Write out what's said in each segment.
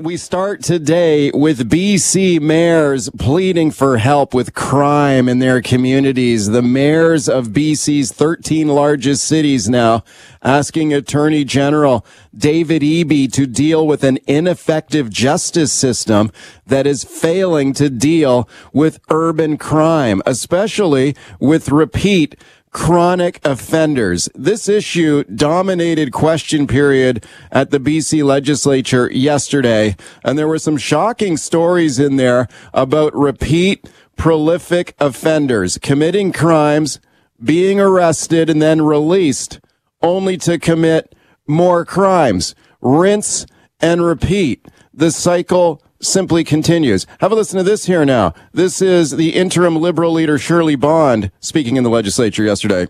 We start today with BC mayors pleading for help with crime in their communities. The mayors of BC's 13 largest cities now asking Attorney General David Eby to deal with an ineffective justice system that is failing to deal with urban crime, especially with repeat chronic offenders. This issue dominated question period at the BC legislature yesterday. And there were some shocking stories in there about repeat prolific offenders committing crimes, being arrested and then released only to commit more crimes. Rinse and repeat. The cycle simply continues. Have a listen to this here now. This is the interim Liberal leader Shirley Bond speaking in the legislature yesterday.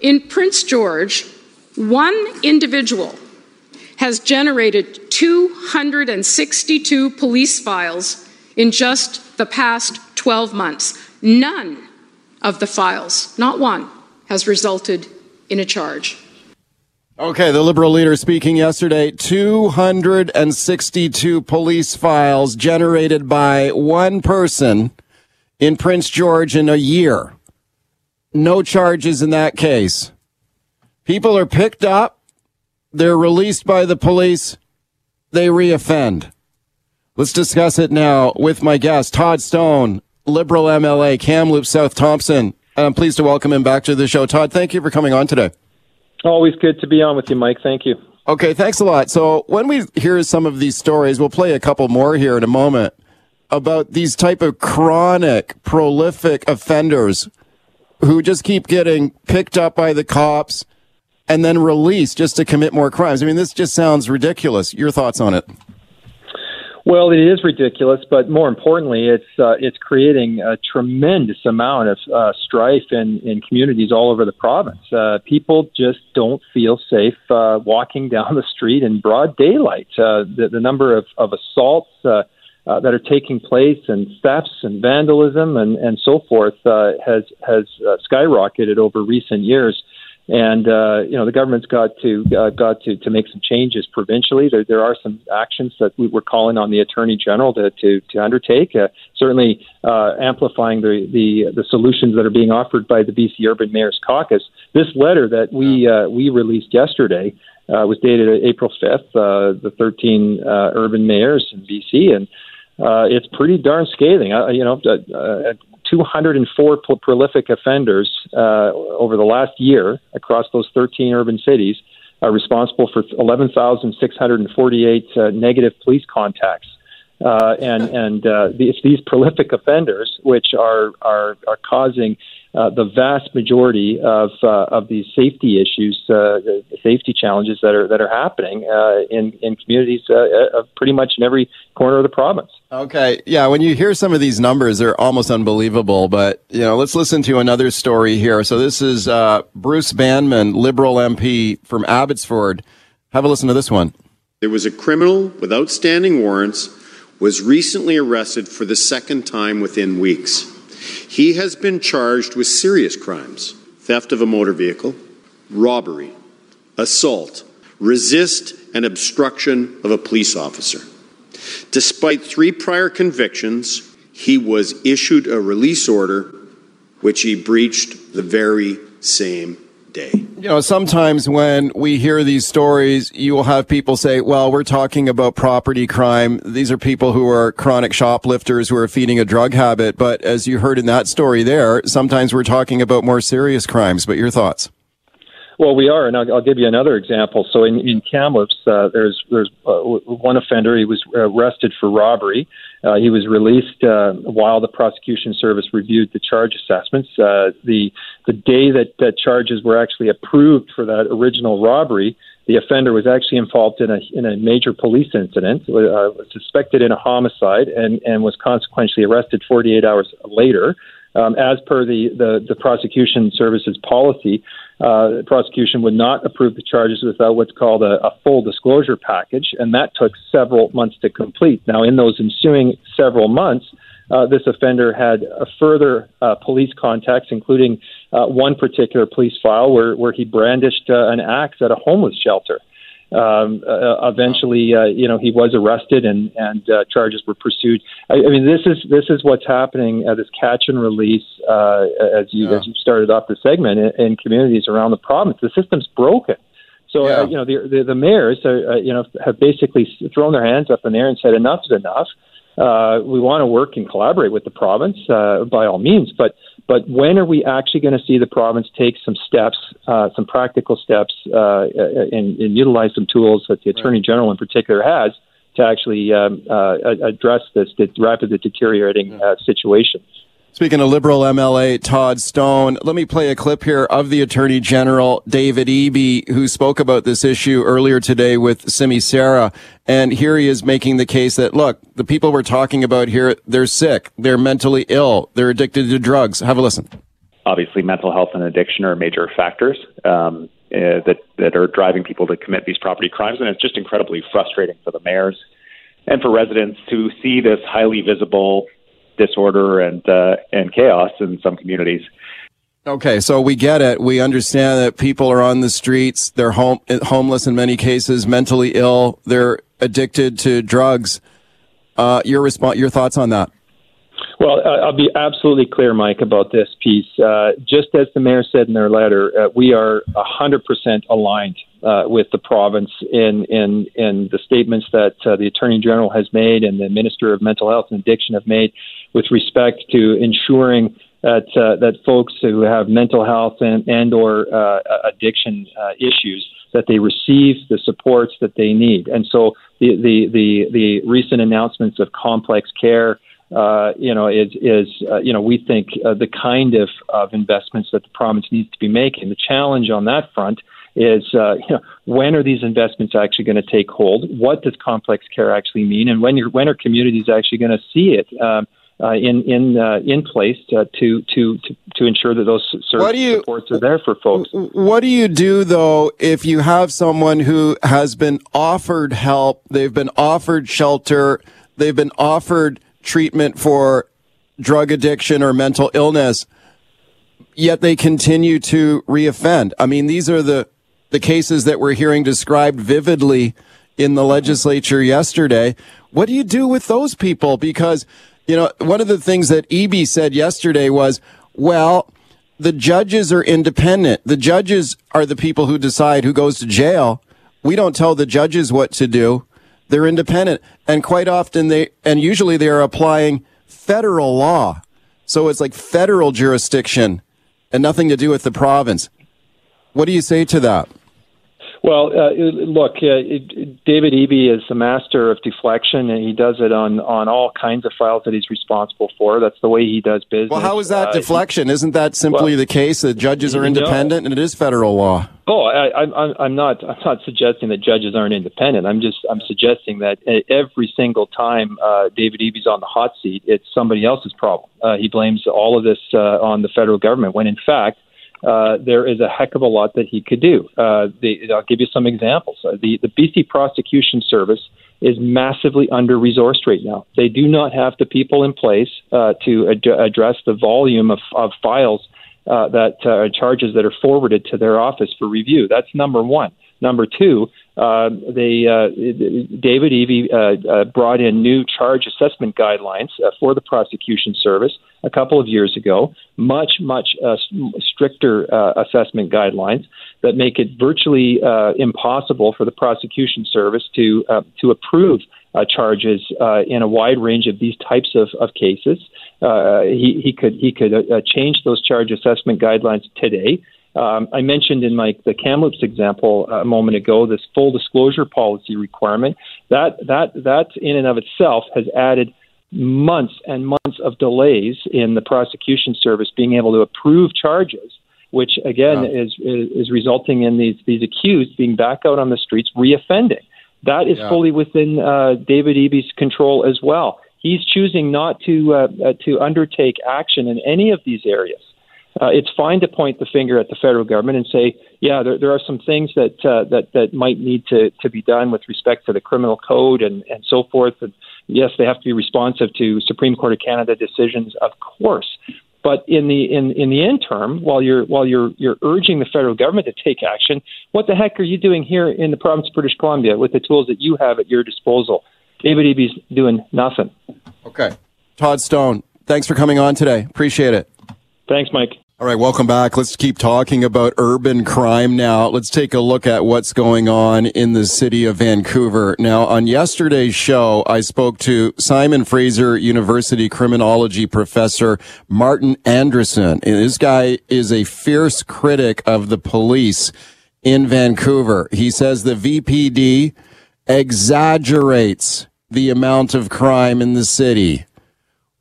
In Prince George, one individual has generated 262 police files in just the past 12 months. None of the files, not one, has resulted in a charge. Okay, the Liberal leader speaking yesterday. 262 police files generated by one person in Prince George in a year. No charges in that case. People are picked up, they're released by the police, they reoffend. Let's discuss it now with my guest, Todd Stone, Liberal MLA, Kamloops South Thompson. And I'm pleased to welcome him back to the show. Todd, thank you for coming on today. Always good to be on with you, Mike. Thank you. Okay, thanks a lot. So when we hear some of these stories, we'll play a couple more here in a moment about these type of chronic, prolific offenders who just keep getting picked up by the cops and then released just to commit more crimes. I mean, this just sounds ridiculous. Your thoughts on it? Well, it is ridiculous, but more importantly, it's uh, it's creating a tremendous amount of uh, strife in, in communities all over the province. Uh, people just don't feel safe uh, walking down the street in broad daylight. Uh, the, the number of, of assaults uh, uh, that are taking place, and thefts, and vandalism, and, and so forth, uh, has has uh, skyrocketed over recent years and uh, you know the government's got to uh, got to, to make some changes provincially. There, there are some actions that we, are calling on the attorney general to to, to undertake. Uh, certainly, uh, amplifying the, the the solutions that are being offered by the BC Urban Mayors Caucus. This letter that we uh, we released yesterday uh, was dated April fifth. the 13 urban mayors in BC and. Uh, it's pretty darn scathing. Uh, you know, uh, 204 prolific offenders uh, over the last year across those 13 urban cities are responsible for 11,648 uh, negative police contacts. Uh, and and uh, these, these prolific offenders, which are are, are causing uh, the vast majority of uh, of these safety issues, uh, safety challenges that are that are happening uh, in in communities uh, uh, pretty much in every corner of the province. Okay, yeah. When you hear some of these numbers, they're almost unbelievable. But you know, let's listen to another story here. So this is Bruce Banman, Liberal MP from Abbotsford. Have a listen to this one. There was a criminal with outstanding warrants was recently arrested for the second time within weeks. He has been charged with serious crimes theft of a motor vehicle, robbery, assault, resist, and obstruction of a police officer. Despite three prior convictions, he was issued a release order which he breached the very same day. You know, sometimes when we hear these stories, you will have people say, well, we're talking about property crime. These are people who are chronic shoplifters who are feeding a drug habit. But as you heard in that story there, sometimes we're talking about more serious crimes. But your thoughts? Well, we are, and I'll, I'll, give you another example. So in, in Kamloops, uh, there's there's uh, one offender. He was arrested for robbery. Uh, he was released uh, while the prosecution service reviewed the charge assessments. Uh, the the day that, that charges were actually approved for that original robbery, the offender was actually involved in a in a major police incident, uh, suspected in a homicide, and and was consequently arrested 48 hours later. Um, as per the, the, the prosecution service's policy, uh, the prosecution would not approve the charges without what's called a, a, full disclosure package, and that took several months to complete. Now, in those ensuing several months, uh, this offender had further uh, police contacts, including uh, one particular police file where, where he brandished uh, an axe at a homeless shelter. Um, uh, eventually, uh, you know, he was arrested and and uh, charges were pursued. I, I mean, this is this is what's happening. Uh, this catch and release, uh, as you yeah. as you started off the segment in, in communities around the province. The system's broken. So uh, yeah. uh, you know the, the the mayors are, uh, you know have basically thrown their hands up in the air and said enough is enough. Uh, we want to work and collaborate with the province uh, by all means, but but when are we actually going to see the province take some steps, uh, some practical steps, uh, and, and, utilize some tools that the Attorney General in particular has to actually um, uh, address this rapidly deteriorating uh, situation? Speaking of Liberal MLA Todd Stone, let me play a clip here of the Attorney General David Eby, who spoke about this issue earlier today with Simi Sara. And here he is making the case that, look, the people we're talking about here, they're sick, they're mentally ill, they're addicted to drugs. Have a listen. Obviously, mental health and addiction are major factors um, uh, that, that are driving people to commit these property crimes. And it's just incredibly frustrating for the mayors and for residents to see this highly visible disorder and uh, and chaos in some communities. Okay, so we get it. We understand that people are on the streets. They're home, homeless in many cases, mentally ill. They're addicted to drugs. Uh, your response, your thoughts on that? Well, I'll be absolutely clear, Mike, about this piece. Uh, just as the mayor said in their letter, uh, we are 100% aligned uh, with the province in, in, in the statements that uh, the Attorney General has made and the Minister of Mental Health and Addiction have made with respect to ensuring that uh, that folks who have mental health and and or uh, addiction uh, issues that they receive the supports that they need. And so the the the, the recent announcements of complex care. Uh, you know, is is uh, you know we think uh, the kind of, of investments that the province needs to be making. The challenge on that front is uh, you know, when are these investments actually going to take hold? What does complex care actually mean? And when when are communities actually going to see it? Um, uh, in in uh, in place to, to to to ensure that those service you, supports are there for folks. What do you do though if you have someone who has been offered help, they've been offered shelter, they've been offered treatment for drug addiction or mental illness, yet they continue to reoffend? I mean, these are the the cases that we're hearing described vividly in the legislature yesterday. What do you do with those people? Because you know, one of the things that Eby said yesterday was, well, the judges are independent. The judges are the people who decide who goes to jail. We don't tell the judges what to do. They're independent. And quite often they, and usually they are applying federal law. So it's like federal jurisdiction and nothing to do with the province. What do you say to that? Well, uh, look, uh, it, David Eby is a master of deflection, and he does it on on all kinds of files that he's responsible for. That's the way he does business. Well, how is that uh, deflection? Isn't that simply well, the case that judges are independent and it is federal law? Oh, I, I'm I'm not I'm not suggesting that judges aren't independent. I'm just I'm suggesting that every single time uh, David Eby's on the hot seat, it's somebody else's problem. Uh, he blames all of this uh, on the federal government, when in fact uh, there is a heck of a lot that he could do. Uh, the, I'll give you some examples. Uh, the, the BC Prosecution Service is massively under resourced right now. They do not have the people in place uh, to ad- address the volume of, of files uh, that charges that are forwarded to their office for review. That's number one. Number two, uh, they uh, David Eby uh, uh, brought in new charge assessment guidelines uh, for the prosecution service a couple of years ago, much much uh, stricter assessment guidelines that make it virtually impossible for the prosecution service to to approve charges in a wide range of these types of, of cases. He, he could he could change those charge assessment guidelines today. Um, I mentioned in my the Kamloops example a moment ago this full disclosure policy requirement. That that that in and of itself has added months and months of delays in the prosecution service being able to approve charges, which again yeah. is, is, is resulting in these these accused being back out on the streets reoffending. That is yeah. fully within uh, David Eby's control as well. He's choosing not to uh, uh, to undertake action in any of these areas uh, it's fine to point the finger at the federal government and say, yeah, there, there are some things that uh, that that might need to, to be done with respect to the criminal code and, and so forth. And yes, they have to be responsive to Supreme Court of Canada decisions, of course. But in the in in the interim, while you're while you're you're urging the federal government to take action, what the heck are you doing here in the province of British Columbia with the tools that you have at your disposal? David Eby's doing nothing. Okay, Todd Stone, thanks for coming on today. Appreciate it. Thanks, Mike. All right, welcome back. Let's keep talking about urban crime now. Let's take a look at what's going on in the city of Vancouver. Now, on yesterday's show, I spoke to Simon Fraser University criminology professor Martin Andresen. And this guy is a fierce critic of the police in Vancouver. He says the VPD exaggerates the amount of crime in the city.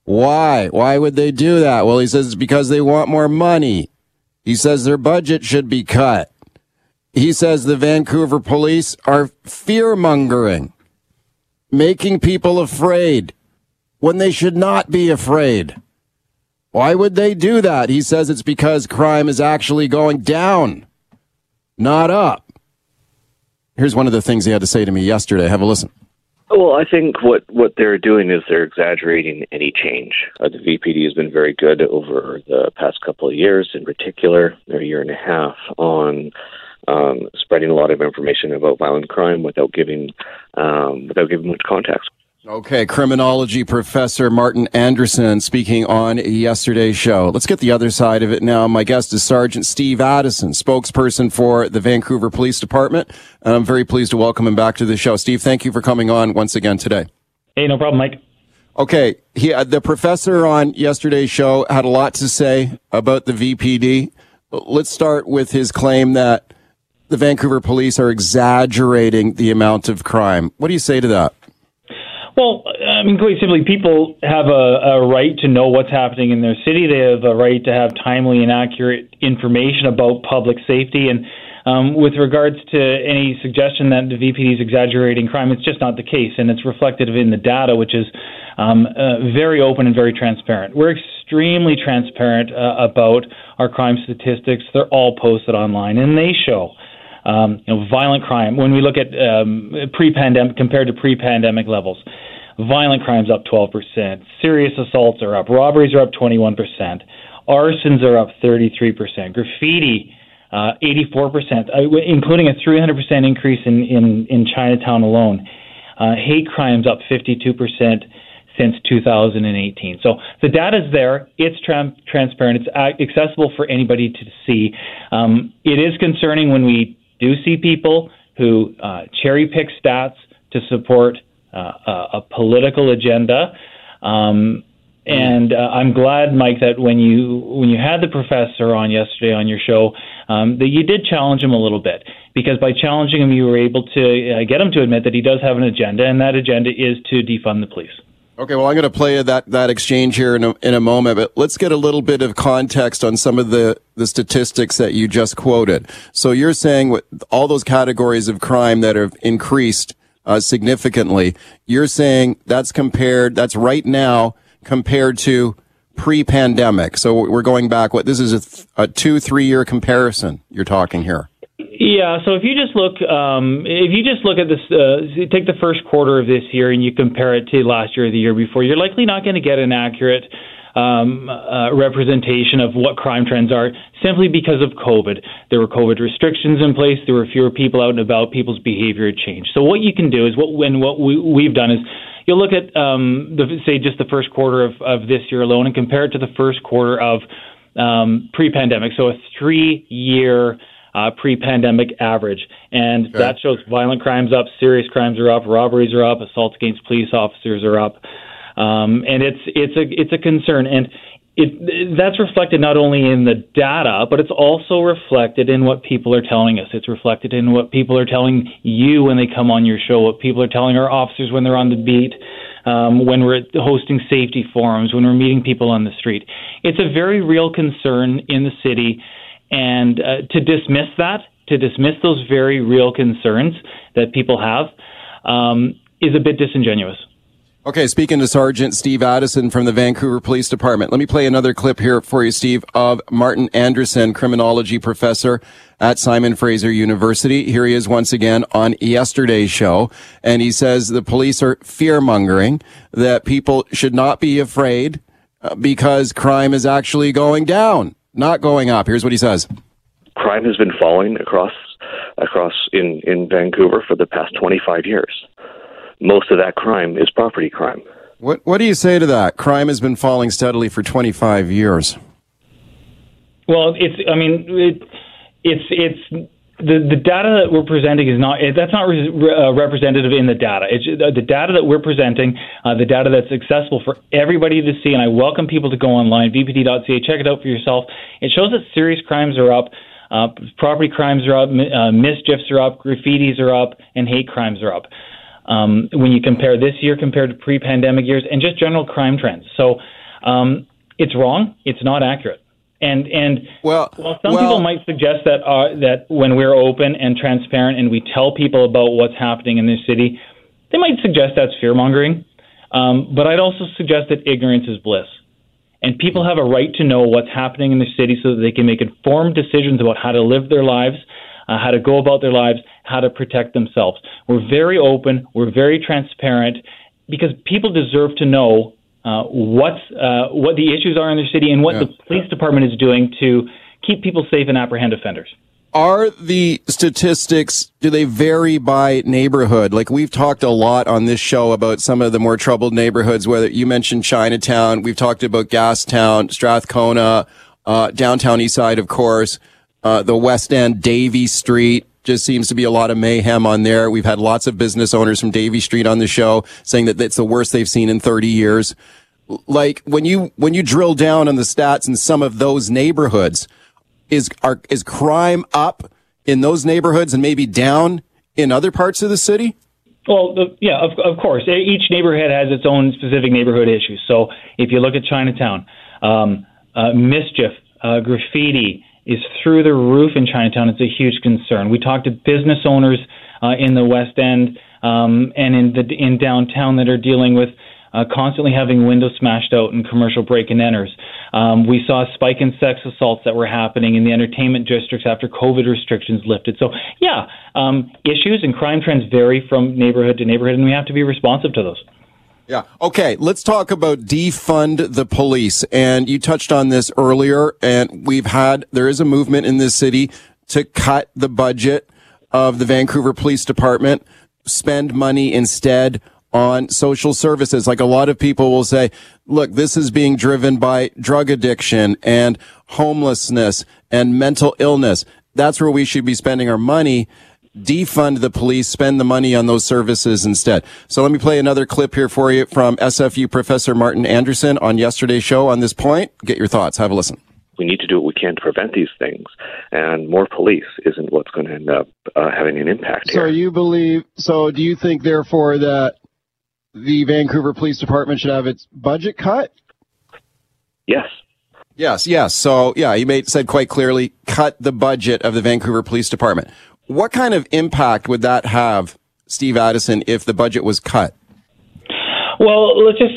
Why? Why would they do that? Well, he says it's because they want more money. He says their budget should be cut. He says the Vancouver police are fear mongering, making people afraid when they should not be afraid. Why would they do that? He says it's because crime is actually going down, not up. Here's one of the things he had to say to me yesterday. Have a listen. Well, I think what, what they're doing is they're exaggerating any change. Uh, the VPD has been very good over the past couple of years, in particular, a year and a half, on um, spreading a lot of information about violent crime without giving um, without giving much context. Okay, criminology professor Martin Andresen speaking on yesterday's show. Let's get the other side of it now. My guest is Sergeant Steve Addison, spokesperson for the Vancouver Police Department. And I'm very pleased to welcome him back to the show. Steve, thank you for coming on once again today. Hey, no problem, Mike. Okay, he, uh, the professor on yesterday's show had a lot to say about the VPD. Let's start with his claim that the Vancouver police are exaggerating the amount of crime. What do you say to that? Well, I mean, quite simply, people have a, a right to know what's happening in their city. They have a right to have timely and accurate information about public safety. And um, with regards to any suggestion that the VPD is exaggerating crime, it's just not the case, and it's reflected in the data, which is um, uh, very open and very transparent. We're extremely transparent uh, about our crime statistics. They're all posted online, and they show um, you know, violent crime. When we look at um, pre-pandemic compared to pre-pandemic levels, violent crimes up 12%, serious assaults are up, robberies are up 21%, arsons are up 33%, graffiti uh, 84%, uh, including a 300% increase in, in, in Chinatown alone. Uh, hate crimes up 52% since 2018. So the data is there. It's tra- transparent. It's accessible for anybody to see. Um, it is concerning when we do see people who uh, cherry pick stats to support uh, a, a, political agenda. Um, and uh, I'm glad, Mike, that when you when you had the professor on yesterday on your show, um, that you did challenge him a little bit because by challenging him, you were able to uh, get him to admit that he does have an agenda, and that agenda is to defund the police. Okay, well, I'm going to play that, that exchange here in a, in a moment, but let's get a little bit of context on some of the, the statistics that you just quoted. So you're saying with all those categories of crime that have increased uh, significantly, you're saying that's compared, that's right now compared to pre-pandemic. So we're going back, what, this is a, th- a two, three year comparison you're talking here. Yeah, so if you just look, um, if you just look at this, uh, take the first quarter of this year and you compare it to last year or the year before, you're likely not going to get an accurate um, uh, representation of what crime trends are simply because of COVID. There were COVID restrictions in place. There were fewer people out and about. People's behavior changed. So what you can do is what when what we, we've done is you'll look at um, the, say just the first quarter of, of this year alone and compare it to the first quarter of um, pre-pandemic. So a three-year uh, pre-pandemic average, and okay. that shows violent crimes up, serious crimes are up, robberies are up, assaults against police officers are up, um, and it's it's a it's a concern, and it that's reflected not only in the data, but it's also reflected in what people are telling us. It's reflected in what people are telling you when they come on your show, what people are telling our officers when they're on the beat. Um, when we're hosting safety forums, when we're meeting people on the street. It's a very real concern in the city and uh, to dismiss that, to dismiss those very real concerns that people have, um, is a bit disingenuous. Okay, speaking to Sergeant Steve Addison from the Vancouver Police Department, let me play another clip here for you, Steve, of Martin Andresen, criminology professor at Simon Fraser University. Here he is once again on yesterday's show, and he says the police are fear mongering, that people should not be afraid, uh, because crime is actually going down, not going up. Here's what he says. Crime has been falling across across in, in Vancouver for the past 25 years. Most of that crime is property crime. What what do you say to that? Crime has been falling steadily for 25 years. Well, it's I mean it, it's it's the, the data that we're presenting is not that's not re, uh, representative in the data. It's uh, the data that we're presenting, uh, the data that's accessible for everybody to see. And I welcome people to go online, vpd.ca, check it out for yourself. It shows that serious crimes are up, uh, property crimes are up, uh, mischiefs are up, graffitis are up, and hate crimes are up. Um, when you compare this year compared to pre-pandemic years, and just general crime trends, so um, it's wrong. It's not accurate. And and well, while some well, people might suggest that uh, that when we're open and transparent and we tell people about what's happening in this city, they might suggest that's fear mongering. Um, but I'd also suggest that ignorance is bliss, and people have a right to know what's happening in the city so that they can make informed decisions about how to live their lives, uh, how to go about their lives, how to protect themselves. We're very open, we're very transparent, because people deserve to know uh, what's uh, what the issues are in their city and what yeah. the police department is doing to keep people safe and apprehend offenders. Are the statistics do they vary by neighborhood? Like we've talked a lot on this show about some of the more troubled neighborhoods. Whether you mentioned Chinatown, we've talked about Gastown, Strathcona, uh, downtown East Side, of course, uh, the West End, Davie Street just seems to be a lot of mayhem on there. We've had lots of business owners from Davie Street on the show saying that it's the worst they've seen in 30 years. Like when you when you drill down on the stats in some of those neighborhoods, is are, is crime up in those neighborhoods and maybe down in other parts of the city? Well, the, yeah, of, of course. Each neighborhood has its own specific neighborhood issues. So if you look at Chinatown, um, uh, mischief, uh, graffiti, is through the roof in Chinatown. It's a huge concern. We talked to business owners uh, in the West End um, and in the in downtown that are dealing with uh, constantly having windows smashed out and commercial break and enters. Um, we saw a spike in sex assaults that were happening in the entertainment districts after COVID restrictions lifted. So, yeah, um, issues and crime trends vary from neighborhood to neighborhood, and we have to be responsive to those. Yeah. Okay. Let's talk about defund the police. And you touched on this earlier. And we've had, there is a movement in this city to cut the budget of the Vancouver Police Department, spend money instead on social services. Like a lot of people will say, look, this is being driven by drug addiction and homelessness and mental illness. That's where we should be spending our money defund the police, spend the money on those services instead. So let me play another clip here for you from SFU Professor Martin Andresen on yesterday's show on this point. Get your thoughts. Have a listen. We need to do what we can to prevent these things, and more police isn't what's going to end up uh, having an impact so here. So you believe? So do you think, therefore, that the Vancouver Police Department should have its budget cut? Yes. Yes, yes. So yeah, he made said quite clearly, cut the budget of the Vancouver Police Department. What kind of impact would that have, Steve Addison, if the budget was cut? Well, let's just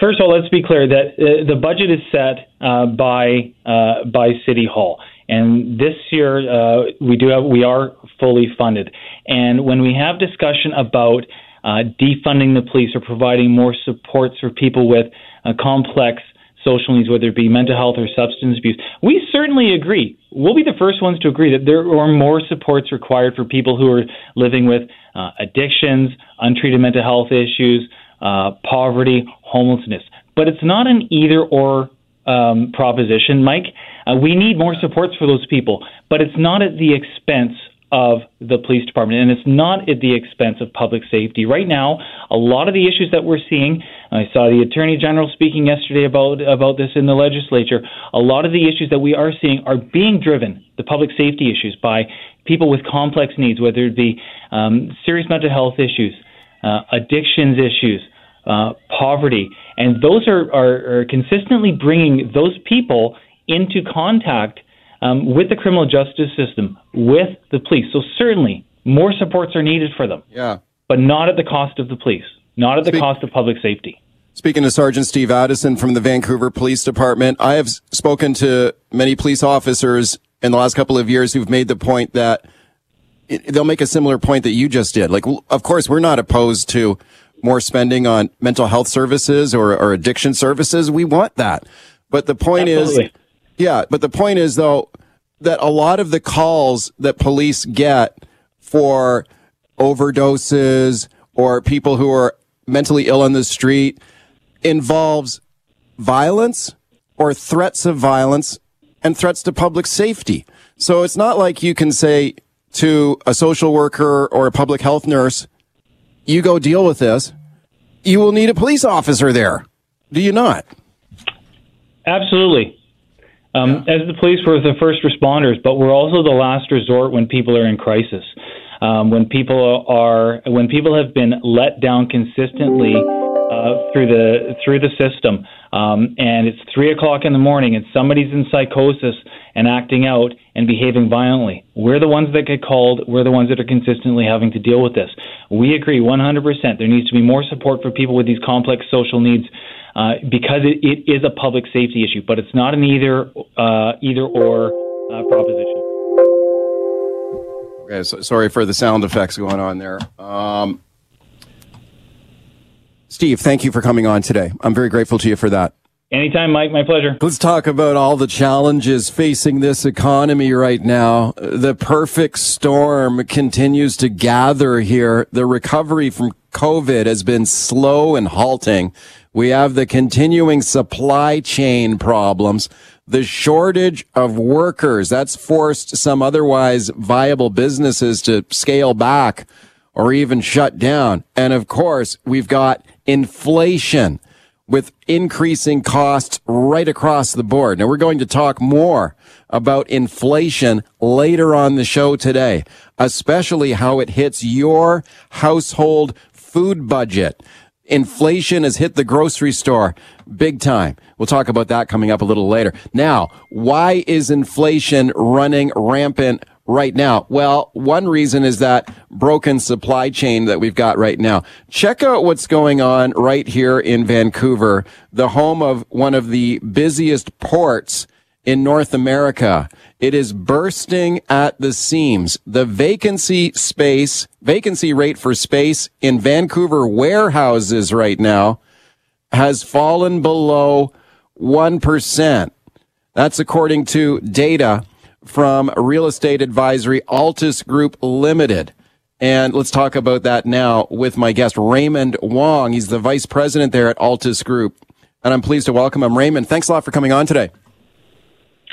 first of all let's be clear that uh, the budget is set uh, by uh, by City Hall, and this year uh, we do have we are fully funded. And when we have discussion about uh, defunding the police or providing more supports for people with uh, complex social needs, whether it be mental health or substance abuse. We certainly agree. We'll be the first ones to agree that there are more supports required for people who are living with uh, addictions, untreated mental health issues, uh, poverty, homelessness. But it's not an either or um, proposition, Mike. Uh, we need more supports for those people, but it's not at the expense of the police department, and it's not at the expense of public safety. Right now, a lot of the issues that we're seeing, I saw the Attorney General speaking yesterday about about this in the legislature. A lot of the issues that we are seeing are being driven, the public safety issues, by people with complex needs, whether it be um, serious mental health issues, uh, addictions issues, uh, poverty, and those are, are, are consistently bringing those people into contact um, with the criminal justice system, with the police. So certainly more supports are needed for them. Yeah. But not at the cost of the police, not at the Speak- cost of public safety. Speaking to Sergeant Steve Addison from the Vancouver Police Department, I have spoken to many police officers in the last couple of years who've made the point that they'll make a similar point that you just did. Like, of course, we're not opposed to more spending on mental health services or, or addiction services. We want that. But the point Absolutely. is, yeah, but the point is though that a lot of the calls that police get for overdoses or people who are mentally ill on the street involves violence or threats of violence and threats to public safety. So it's not like you can say to a social worker or a public health nurse, you go deal with this. You will need a police officer there. Do you not? Absolutely. Um, yeah. As the police, we're the first responders, but we're also the last resort when people are in crisis. Um, when people are when people have been let down consistently uh, through the through the system, um, and it's three o'clock in the morning, and somebody's in psychosis and acting out and behaving violently. We're the ones that get called. We're the ones that are consistently having to deal with this. We agree 100%. There needs to be more support for people with these complex social needs uh, because it, it is a public safety issue, but it's not an either uh, either or uh, proposition. Okay, so sorry for the sound effects going on there. Um, Steve, thank you for coming on today. I'm very grateful to you for that. Anytime, Mike. My pleasure. Let's talk about all the challenges facing this economy right now. The perfect storm continues to gather here. The recovery from COVID has been slow and halting. We have the continuing supply chain problems, the shortage of workers. That's forced some otherwise viable businesses to scale back or even shut down. And of course, we've got inflation with increasing costs right across the board. Now we're going to talk more about inflation later on the show today, especially how it hits your household food budget. Inflation has hit the grocery store big time. We'll talk about that coming up a little later. Now, why is inflation running rampant right now? Well, one reason is that broken supply chain that we've got right now. Check out what's going on right here in Vancouver, the home of one of the busiest ports in North America. It is bursting at the seams. The vacancy space, vacancy rate for space in Vancouver warehouses right now has fallen below 1%. That's according to data from real estate advisory Altus Group Limited. And let's talk about that now with my guest, Raymond Wong. He's the vice president there at Altus Group. And I'm pleased to welcome him. Raymond, thanks a lot for coming on today.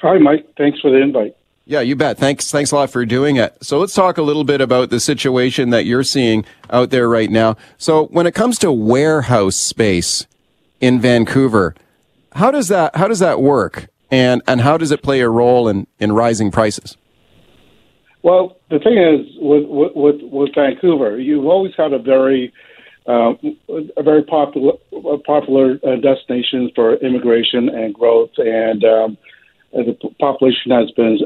Hi, Mike. Thanks for the invite. Yeah, you bet. Thanks. Thanks a lot for doing it. So let's talk a little bit about the situation that you're seeing out there right now. So when it comes to warehouse space in Vancouver, how does that, how does that work? and and how does it play a role in in rising prices? Well, the thing is with with with Vancouver, you've always had a very uh, a very popular popular uh, destination for immigration and growth, and um, the population has been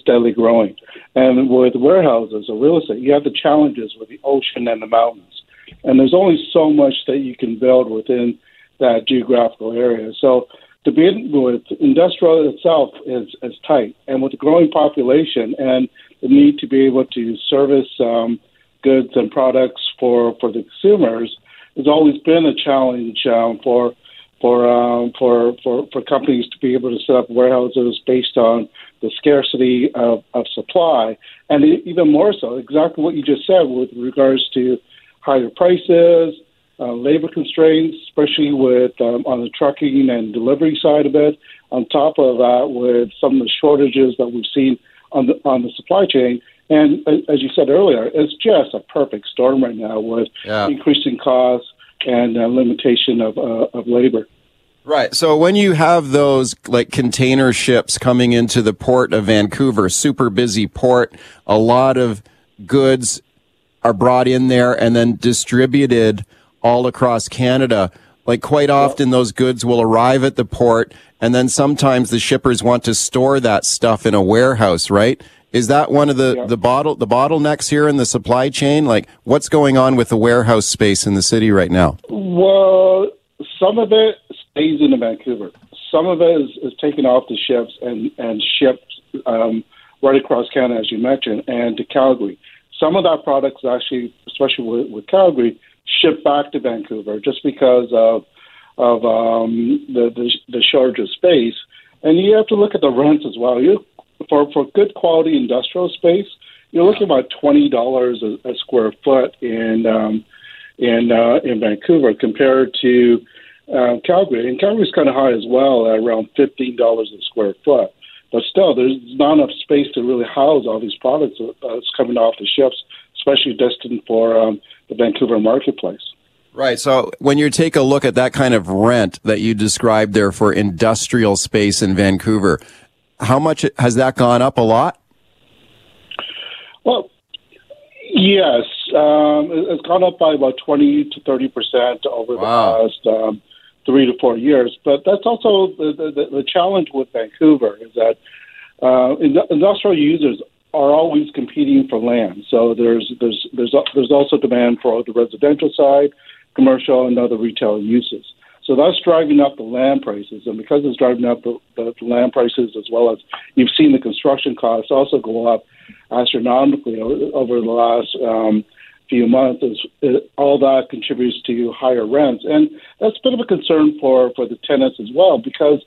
steadily growing. And with warehouses or real estate, you have the challenges with the ocean and the mountains, and there's only so much that you can build within that geographical area. So to begin with, industrial itself is, is tight, and with the growing population and the need to be able to service um, goods and products for, for the consumers, has always been a challenge um, for for, um, for for for companies to be able to set up warehouses based on the scarcity of, of supply, and even more so, exactly what you just said with regards to higher prices, uh, labor constraints, especially with um, on the trucking and delivery side of it. On top of that, with some of the shortages that we've seen on the on the supply chain, and uh, as you said earlier, it's just a perfect storm right now with yeah. increasing costs and uh, limitation of uh, of labor. Right. So when you have those like container ships coming into the port of Vancouver, super busy port, a lot of goods are brought in there and then distributed all across Canada. Like quite often those goods will arrive at the port and then sometimes the shippers want to store that stuff in a warehouse, right? Is that one of the, yeah. the bottle, the bottlenecks here in the supply chain? Like what's going on with the warehouse space in the city right now? Well, some of it stays in Vancouver. Some of it is, is taken off the ships and, and shipped, um, right across Canada, as you mentioned, and to Calgary. Some of that product is actually, especially with, with Calgary, shipped back to Vancouver just because of of um, the, the the shortage of space. And you have to look at the rents as well. You for for good quality industrial space, you're looking about twenty dollars a square foot in um, in uh, in Vancouver compared to uh, Calgary. And Calgary's kind of high as well, at around fifteen dollars a square foot. But still, there's not enough space to really house all these products that's coming off the ships, especially destined for um, the Vancouver marketplace. Right. So when you take a look at that kind of rent that you described there for industrial space in Vancouver, how much has that gone up a lot? Well, yes, um, it's gone up by about twenty to thirty percent over wow. the last um, three to four years. But that's also the, the, the challenge with Vancouver is that uh, industrial users are always competing for land. So there's there's there's there's also demand for the residential side, commercial, and other retail uses. So that's driving up the land prices, and because it's driving up the, the, land prices as well as you've seen the construction costs also go up astronomically over, the last um, few months, it, all that contributes to higher rents, and that's a bit of a concern for for the tenants as well because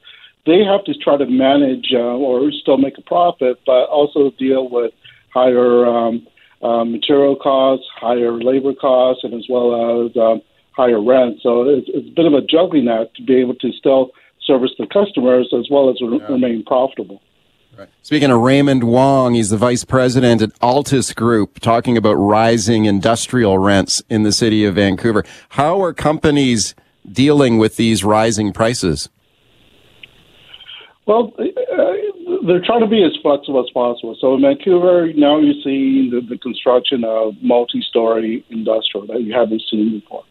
they have to try to manage uh, or still make a profit, but also deal with higher um, uh, material costs, higher labor costs, and as well as um, higher rent. So it's, it's, a bit of a juggling act to be able to still service the customers as well as yeah. remain profitable. Right. Speaking of Raymond Wong, he's the vice president at Altus Group, talking about rising industrial rents in the city of Vancouver. How are companies dealing with these rising prices? Well, uh, they're trying to be as flexible as possible. So in Vancouver, now you're seeing the, the construction of multi-story industrial that you haven't seen before,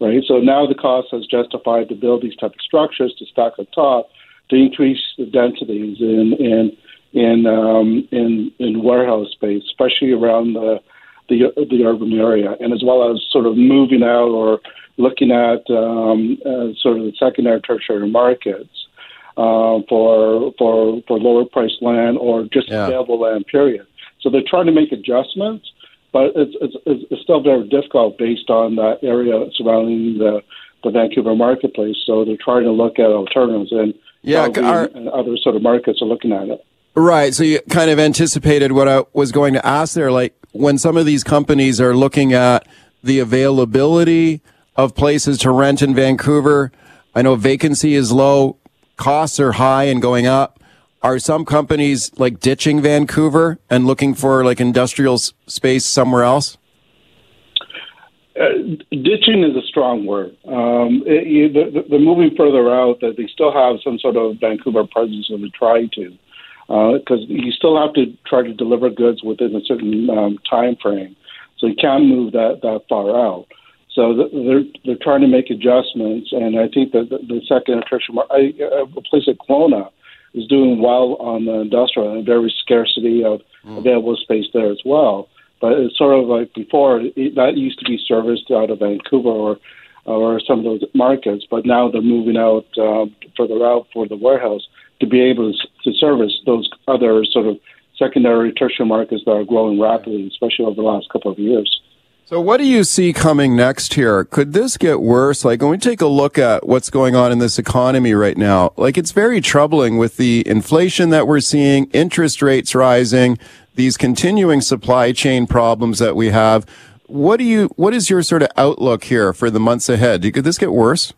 right? So now the cost has justified to build these type of structures to stack on top to increase the densities in in in um, in, in warehouse space, especially around the, the the urban area, and as well as sort of moving out or looking at um, uh, sort of the secondary, tertiary markets uh, for for for lower priced land or just yeah. available land. Period. So they're trying to make adjustments, but it's, it's it's still very difficult based on that area surrounding the the Vancouver marketplace. So they're trying to look at alternatives, and yeah, our, and other sort of markets are looking at it. Right. So you kind of anticipated what I was going to ask there. Like when some of these companies are looking at the availability of places to rent in Vancouver, I know vacancy is low, costs are high and going up. Are some companies like ditching Vancouver and looking for like industrial space somewhere else? Uh, ditching is a strong word. Um, it, you, they're, moving further out. That they still have some sort of Vancouver presence, and they try to because uh, you still have to try to deliver goods within a certain um, time frame. So you can't move that that far out. So they're they're trying to make adjustments, and I think that the, the second attrition, I, a place like Kelowna is doing well on the industrial and very scarcity of mm. available space there as well. But it's sort of like before it, that used to be serviced out of Vancouver or or some of those markets, but now they're moving out um, further out for the warehouse to be able to service those other sort of secondary, tertiary markets that are growing rapidly, especially over the last couple of years. So, what do you see coming next here? Could this get worse? Like, when we take a look at what's going on in this economy right now, like, it's very troubling with the inflation that we're seeing, interest rates rising, these continuing supply chain problems that we have. What do you, what is your sort of outlook here for the months ahead? Could this get worse?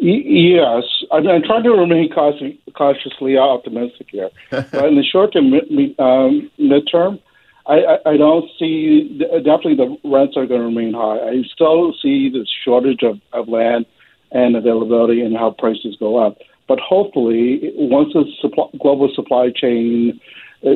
Yes, I'm, I'm trying to remain cautiously, optimistic here. but in the short term, um, midterm, I, I, don't see definitely the rents are going to remain high. I still see the shortage of, of land and availability and how prices go up. But hopefully, once the supply, global supply chain uh,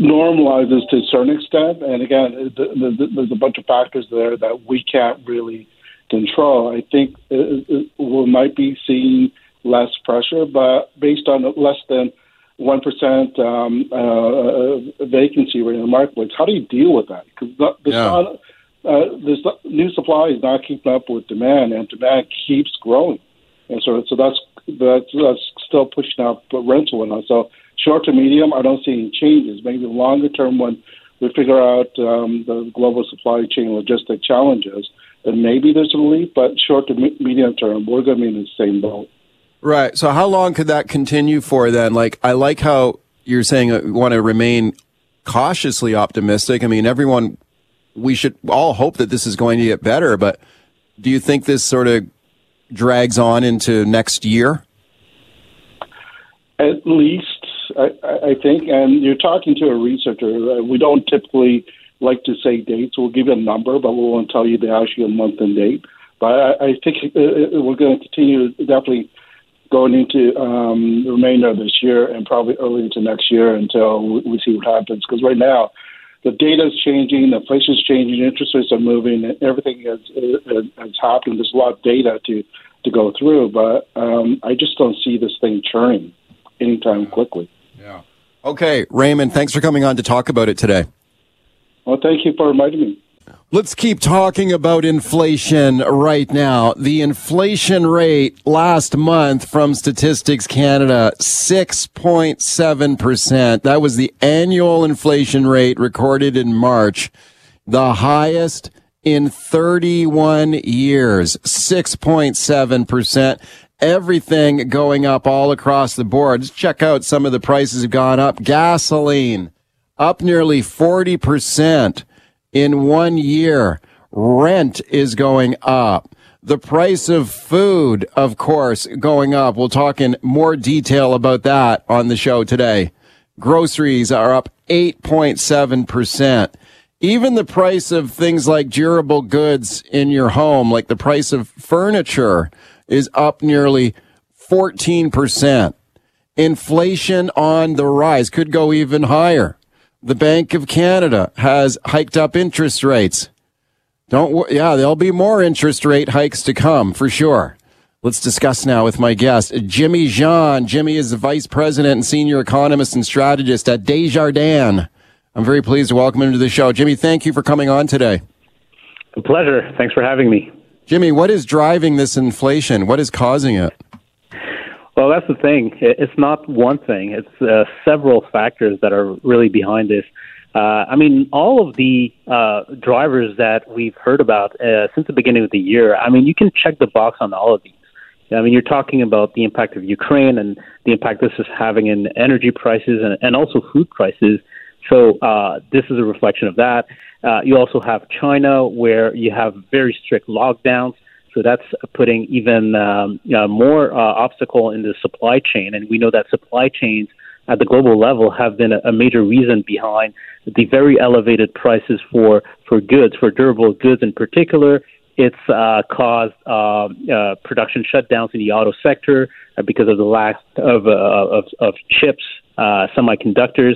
normalizes to a certain extent, and again, there's a bunch of factors there that we can't really control, I think we might be seeing less pressure, but based on less than one percent um, uh, vacancy rate in the marketplace, how do you deal with that? Because the yeah. uh, this new supply is not keeping up with demand, and demand keeps growing, and so so that's that's, that's still pushing up rental and so short to medium, I don't see any changes. Maybe longer term when we figure out um, the global supply chain logistic challenges, then maybe there's a relief. But short to me- medium term, we're going to be in the same boat. Right. So how long could that continue for then? Like, I like how you're saying you want to remain cautiously optimistic. I mean, everyone, we should all hope that this is going to get better, but do you think this sort of drags on into next year? At least, I, I think. And you're talking to a researcher. We don't typically like to say dates. We'll give you a number, but we won't tell you the actual month and date. But I, I think uh, uh, we're going to continue definitely going into um, the remainder of this year and probably early into next year until we see what happens. Because right now, the data is changing, the inflation is changing, interest rates are moving, and everything has, has happened. There's a lot of data to to go through, but um, I just don't see this thing churning anytime quickly. Yeah. Okay, Raymond, thanks for coming on to talk about it today. Well, thank you for inviting me. Let's keep talking about inflation right now. The inflation rate last month from Statistics Canada, 6.7%. That was the annual inflation rate recorded in March, the highest in 31 years, 6.7%. Everything going up all across the board. Let's check out some of the prices have gone up. Gasoline up nearly 40% in one year. Rent is going up. The price of food, of course, going up. We'll talk in more detail about that on the show today. Groceries are up 8.7%. Even the price of things like durable goods in your home, like the price of furniture, is up nearly 14%. Inflation on the rise could go even higher. The Bank of Canada has hiked up interest rates. Don't, yeah, there'll be more interest rate hikes to come for sure. Let's discuss now with my guest, Jimmy Jean. Jimmy is the vice president and senior economist and strategist at Desjardins. I'm very pleased to welcome him to the show. Jimmy, thank you for coming on today. A pleasure. Thanks for having me. Jimmy, what is driving this inflation? What is causing it? Well, that's the thing. It's not one thing. It's uh, several factors that are really behind this. Uh, I mean, all of the uh, drivers that we've heard about uh, since the beginning of the year. I mean, you can check the box on all of these. I mean, you're talking about the impact of Ukraine and the impact this is having in energy prices and, and also food prices. So uh, this is a reflection of that. Uh, you also have China, where you have very strict lockdowns. So that's putting even um, you know, more uh, obstacle in the supply chain. And we know that supply chains at the global level have been a, a major reason behind the very elevated prices for, for goods, for durable goods in particular. It's uh, caused uh, uh, production shutdowns in the auto sector uh, because of the lack of, uh, of, of chips, uh, semiconductors.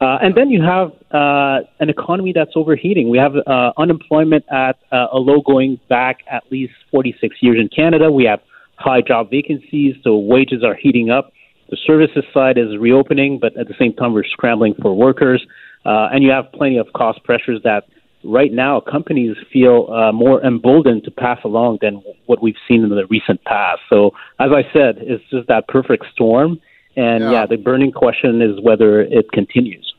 Uh, and then you have uh, an economy that's overheating. We have uh, unemployment at uh, a low going back at least 46 years in Canada. We have high job vacancies, so wages are heating up. The services side is reopening, but at the same time, we're scrambling for workers. Uh, and you have plenty of cost pressures that right now companies feel uh, more emboldened to pass along than what we've seen in the recent past. So, as I said, it's just that perfect storm. And yeah. yeah, the burning question is whether it continues.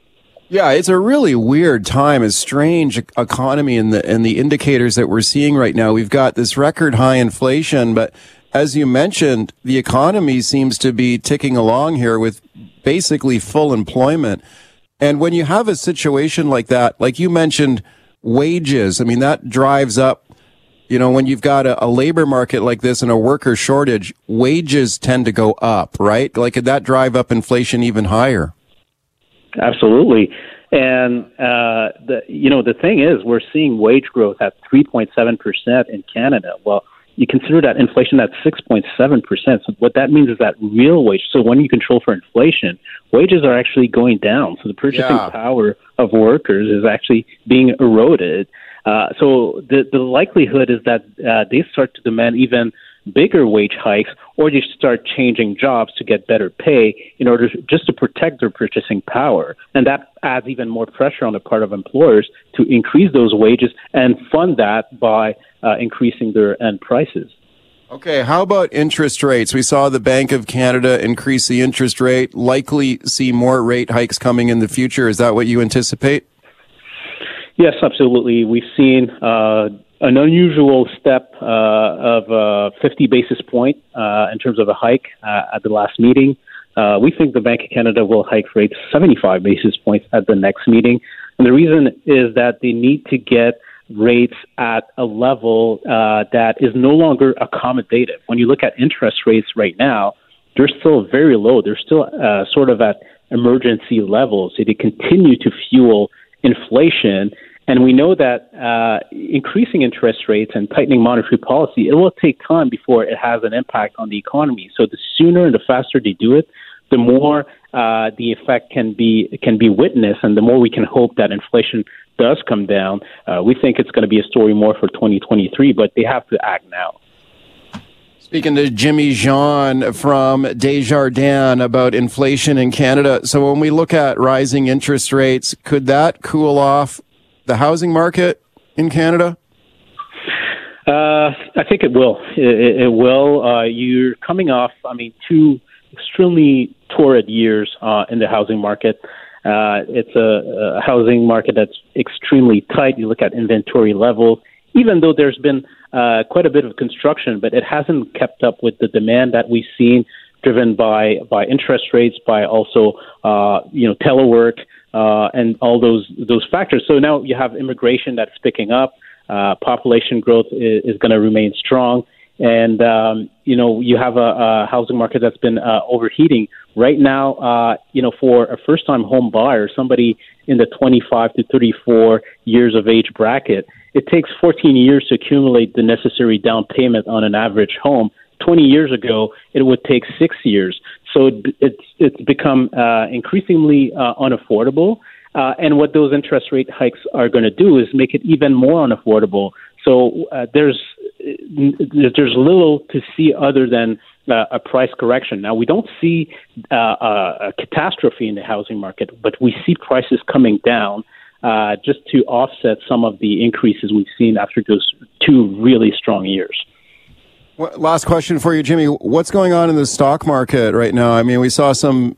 Yeah, it's a really weird time, a strange economy and the and the indicators that we're seeing right now. We've got this record high inflation, but as you mentioned, the economy seems to be ticking along here with basically full employment. And when you have a situation like that, like you mentioned, wages, I mean, that drives up you know, when you've got a, a, labor market like this and a worker shortage, wages tend to go up, right? Like, could that drive up inflation even higher? Absolutely. And, uh, the, you know, the thing is, we're seeing wage growth at 3.7% in Canada. Well, you consider that inflation at 6.7%. So what that means is that real wage, so when you control for inflation, wages are actually going down. So the purchasing yeah. power of workers is actually being eroded. Uh, so the the likelihood is that uh, they start to demand even bigger wage hikes, or they start changing jobs to get better pay in order to, just to protect their purchasing power, and that adds even more pressure on the part of employers to increase those wages and fund that by uh, increasing their end prices. Okay, how about interest rates? We saw the Bank of Canada increase the interest rate, likely see more rate hikes coming in the future. Is that what you anticipate? Yes, absolutely. We've seen uh, an unusual step uh, of uh, 50 basis point uh, in terms of a hike uh, at the last meeting. Uh, we think the Bank of Canada will hike rates 75 basis points at the next meeting. And the reason is that they need to get rates at a level uh, that is no longer accommodative. When you look at interest rates right now, they're still very low. They're still sort of at emergency levels. So they continue to fuel inflation. And we know that uh, increasing interest rates and tightening monetary policy, it will take time before it has an impact on the economy. So the sooner and the faster they do it, the more uh, the effect can be can be witnessed, and the more we can hope that inflation does come down. Uh, we think it's going to be a story more for 2023, but they have to act now. Speaking to Jimmy Jean from Desjardins about inflation in Canada. So when we look at rising interest rates, could that cool off the housing market in Canada? Uh, I think it will. It, it will. Uh, you're coming off, I mean, two extremely torrid years uh, in the housing market. Uh, it's a, a housing market that's extremely tight. You look at inventory level, even though there's been uh, quite a bit of construction, but it hasn't kept up with the demand that we've seen, driven by by interest rates, by also uh, you know telework uh, and all those those factors. So now you have immigration that's picking up. Uh, population growth is, is going to remain strong, and um, you know you have a, a housing market that's been uh, overheating right now. Uh, you know, for a first-time home buyer, somebody in the 25 to 34 years of age bracket, it takes 14 years to accumulate the necessary down payment on an average home. 20 years ago, it would take six years. So it's it's become uh, increasingly uh, unaffordable. Uh, and what those interest rate hikes are going to do is make it even more unaffordable. So uh, there's there's little to see other than uh, a price correction. Now we don't see uh, a catastrophe in the housing market, but we see prices coming down uh, just to offset some of the increases we've seen after those two really strong years. Last question for you, Jimmy. What's going on in the stock market right now? I mean, we saw some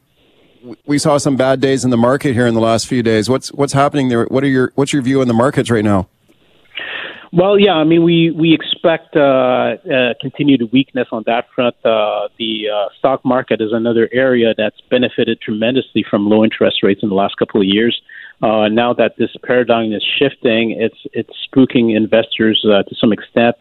we saw some bad days in the market here in the last few days. What's what's happening there? What are your what's your view on the markets right now? Well, yeah, I mean, we we expect uh, uh, continued weakness on that front. Uh, the uh, stock market is another area that's benefited tremendously from low interest rates in the last couple of years. Uh, now that this paradigm is shifting, it's it's spooking investors uh, to some extent.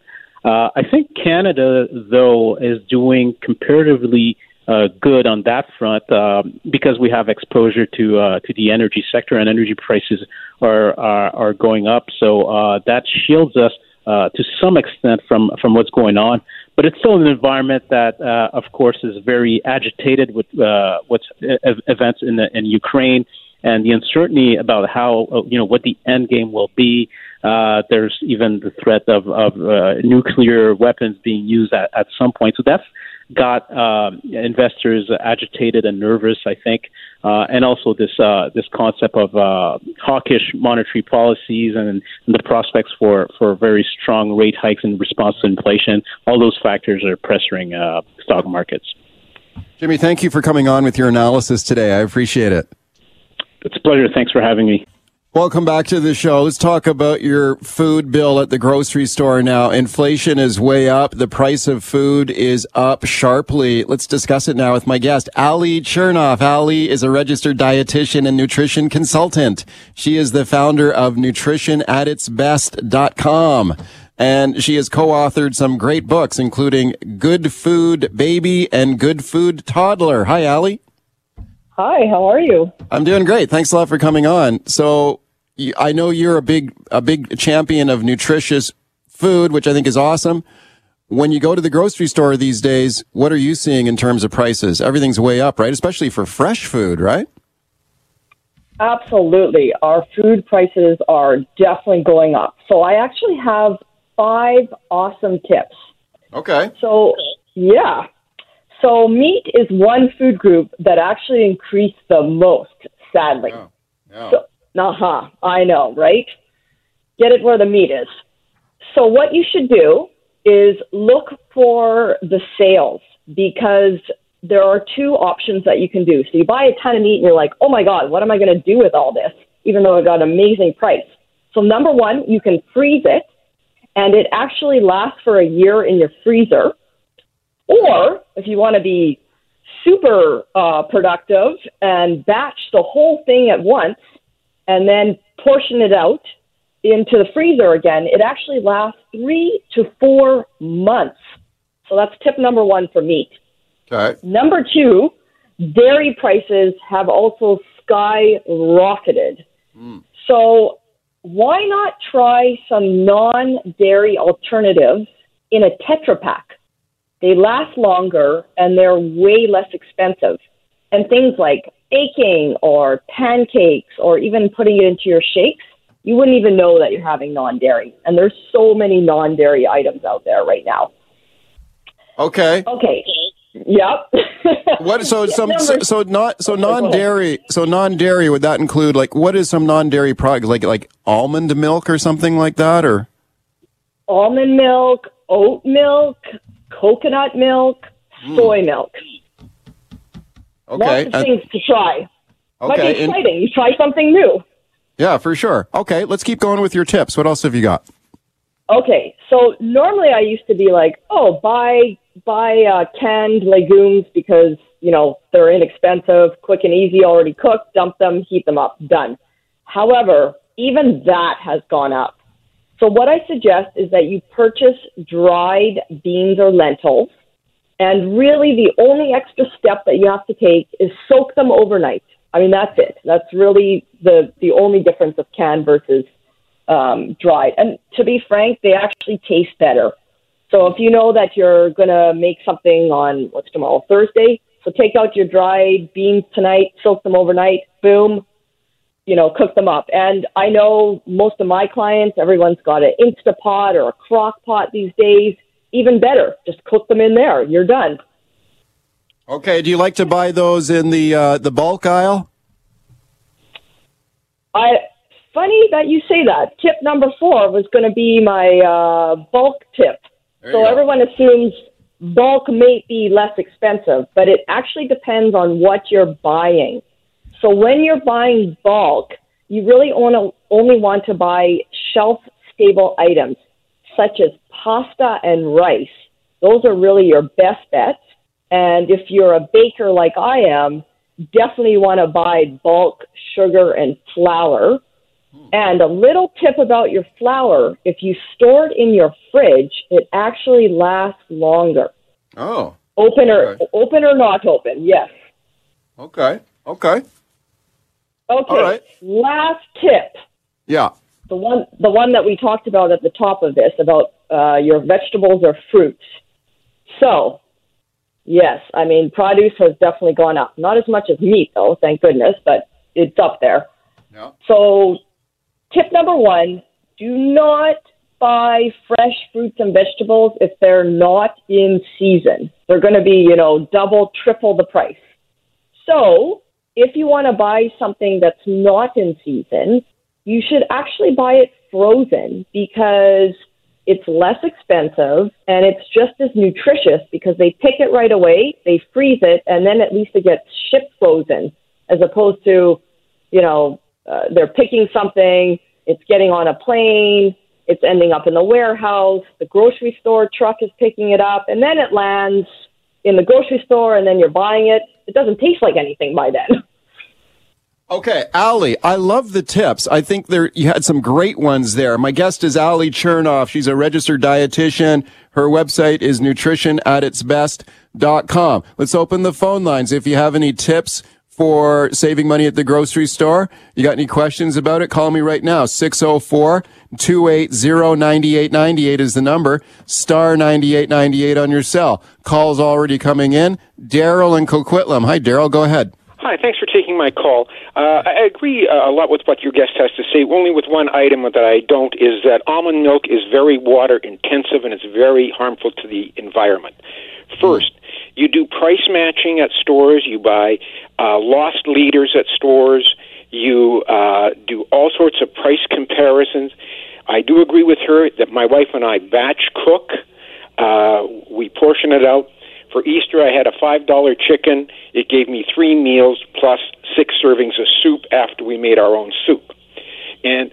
Uh, I think Canada, though, is doing comparatively uh, good on that front uh, because we have exposure to uh, to the energy sector and energy prices are are, are going up. So uh, that shields us uh, to some extent from from what's going on. But it's still an environment that, uh, of course, is very agitated with uh, what's events in the, in Ukraine and the uncertainty about how you know what the end game will be. Uh, there's even the threat of, of uh, nuclear weapons being used at, at some point. So that's got um, investors agitated and nervous, I think, uh, and also this uh, this concept of uh, hawkish monetary policies and, and, the prospects for, for very strong rate hikes in response to inflation. All those factors are pressuring uh, stock markets. Jimmy, thank you for coming on with your analysis today. I appreciate it. It's a pleasure. Thanks for having me. Welcome back to the show. Let's talk about your food bill at the grocery store now. Inflation is way up. The price of food is up sharply. Let's discuss it now with my guest, Ali Chernoff. Ali is a registered dietitian and nutrition consultant. She is the founder of nutritionatitsbest.com. And she has co-authored some great books, including Good Food Baby and Good Food Toddler. Hi, Ali. Hi, how are you? I'm doing great. Thanks a lot for coming on. So I know you're a big a big champion of nutritious food, which I think is awesome. When you go to the grocery store these days, what are you seeing in terms of prices? Everything's way up, right? Especially for fresh food, right? Absolutely. Our food prices are definitely going up. So I actually have five awesome tips. Okay. So, yeah. So meat is one food group that actually increased the most, sadly. Yeah. So, uh huh. I know, right? Get it where the meat is. So, what you should do is look for the sales because there are two options that you can do. So, you buy a ton of meat and you're like, oh my God, what am I going to do with all this? Even though it got an amazing price. So, number one, you can freeze it, and it actually lasts for a year in your freezer. Or if you want to be super uh, productive and batch the whole thing at once and then portion it out into the freezer again, it actually lasts three to four months. So that's tip number one for meat. Okay. Number two, dairy prices have also skyrocketed. Mm. So why not try some non dairy alternatives in a Tetra Pak? They last longer and they're way less expensive. And things like baking or pancakes or even putting it into your shakes, you wouldn't even know that you're having non dairy. And there's so many non dairy items out there right now. Okay. Okay. Yep. What so some so, so not so Okay, go ahead. non dairy so non dairy would that include like what is some non dairy product like like almond milk or something like that or Almond milk, oat milk, coconut milk, soy milk. okay Lots of and- things to try. Okay. Might be and- exciting. you try something new. yeah for sure okay let's keep going with your tips what else have you got Okay, so normally I used to be like, oh, buy buy uh, canned legumes because you know they're inexpensive, quick and easy, already cooked. Dump them, heat them up, done. However, even that has gone up. So what I suggest is that you purchase dried beans or lentils, and really the only extra step that you have to take is soak them overnight. I mean that's it. That's really the the only difference of canned versus um, dried. And to be frank, they actually taste better. So if you know that you're going to make something on what's tomorrow, Thursday, so take out your dried beans tonight, soak them overnight, boom, you know, cook them up. And I know most of my clients, everyone's got an Instapot or a crock pot these days. Even better, just cook them in there. You're done. okay do you like to buy those in the uh, the bulk aisle I funny that you say that. Tip number four was going to be my uh, bulk tip. There So everyone assumes bulk may be less expensive, but it actually depends on what you're buying. So when you're buying bulk, you really only only want to buy shelf stable items such as pasta and rice. Those are really your best bets. And if you're a baker like I am, definitely want to buy bulk sugar and flour. And a little tip about your flour if you store it in your fridge, it actually lasts longer. oh Open or, Okay. open or not open, yes. okay okay Okay. Right. Last tip. yeah the one the one that we talked about at the top of this about uh, your vegetables or fruits. So, yes, I mean produce has definitely gone up. Not as much as meat though, thank goodness, but it's up there. Yeah. So, tip number one: do not buy fresh fruits and vegetables if they're not in season. They're going to be, you know, double, triple the price. So, if you want to buy something that's not in season, you should actually buy it frozen because it's less expensive and it's just as nutritious because they pick it right away, they freeze it, and then at least it gets shipped frozen as opposed to, you know, uh, they're picking something, it's getting on a plane, it's ending up in the warehouse, the grocery store truck is picking it up, and then it lands in the grocery store and then you're buying it. It doesn't taste like anything by then. Okay, Ali, I love the tips. I think there you had some great ones there. My guest is Ali Chernoff. She's a registered dietitian. Her website is nutritionatitsbest.com. Let's open the phone lines. If you have any tips for saving money at the grocery store, you got any questions about it, call me right now. 604 280 9898 is the number. Star 9898 on your cell. Calls already coming in. Daryl and Coquitlam. Hi, Daryl. Go ahead. Hi, thanks for taking my call. Uh, I agree uh, a lot with what your guest has to say, only with one item that I don't is that almond milk is very water intensive and it's very harmful to the environment. First, you do price matching at stores, you buy uh, loss leaders at stores, you uh, do all sorts of price comparisons. I do agree with her that my wife and I batch cook. Uh, we portion it out. For Easter, I had a $5 chicken. It gave me three meals plus six servings of soup after we made our own soup. And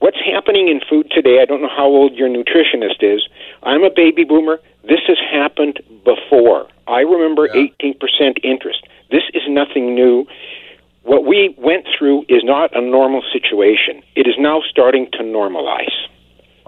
What's happening in food today? I don't know how old your nutritionist is. I'm a baby boomer. This has happened before. I remember yeah. 18% interest. This is nothing new. What we went through is not a normal situation. It is now starting to normalize.